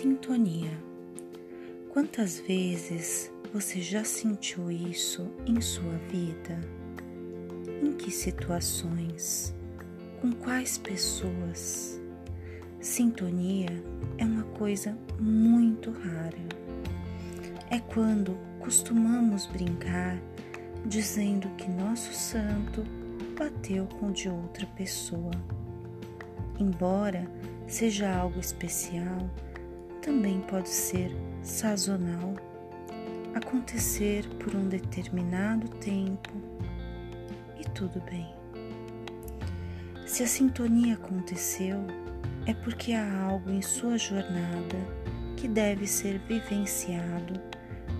Sintonia. Quantas vezes você já sentiu isso em sua vida? Em que situações? Com quais pessoas? Sintonia é uma coisa muito rara. É quando costumamos brincar dizendo que nosso santo bateu com de outra pessoa. Embora seja algo especial, também pode ser sazonal, acontecer por um determinado tempo e tudo bem. Se a sintonia aconteceu, é porque há algo em sua jornada que deve ser vivenciado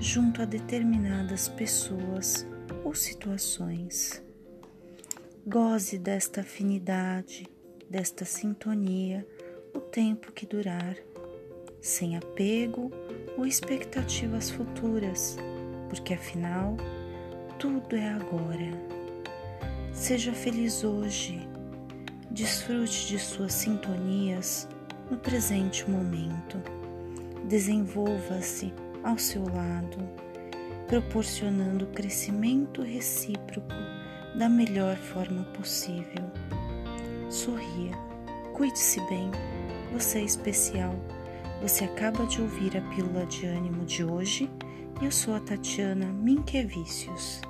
junto a determinadas pessoas ou situações. Goze desta afinidade, desta sintonia o tempo que durar, sem apego ou expectativas futuras, porque afinal tudo é agora. Seja feliz hoje, desfrute de suas sintonias no presente momento, desenvolva-se ao seu lado, proporcionando crescimento recíproco da melhor forma possível. Sorria, cuide-se bem você é especial. Você acaba de ouvir a pílula de ânimo de hoje eu sou a Tatiana Minquevicius.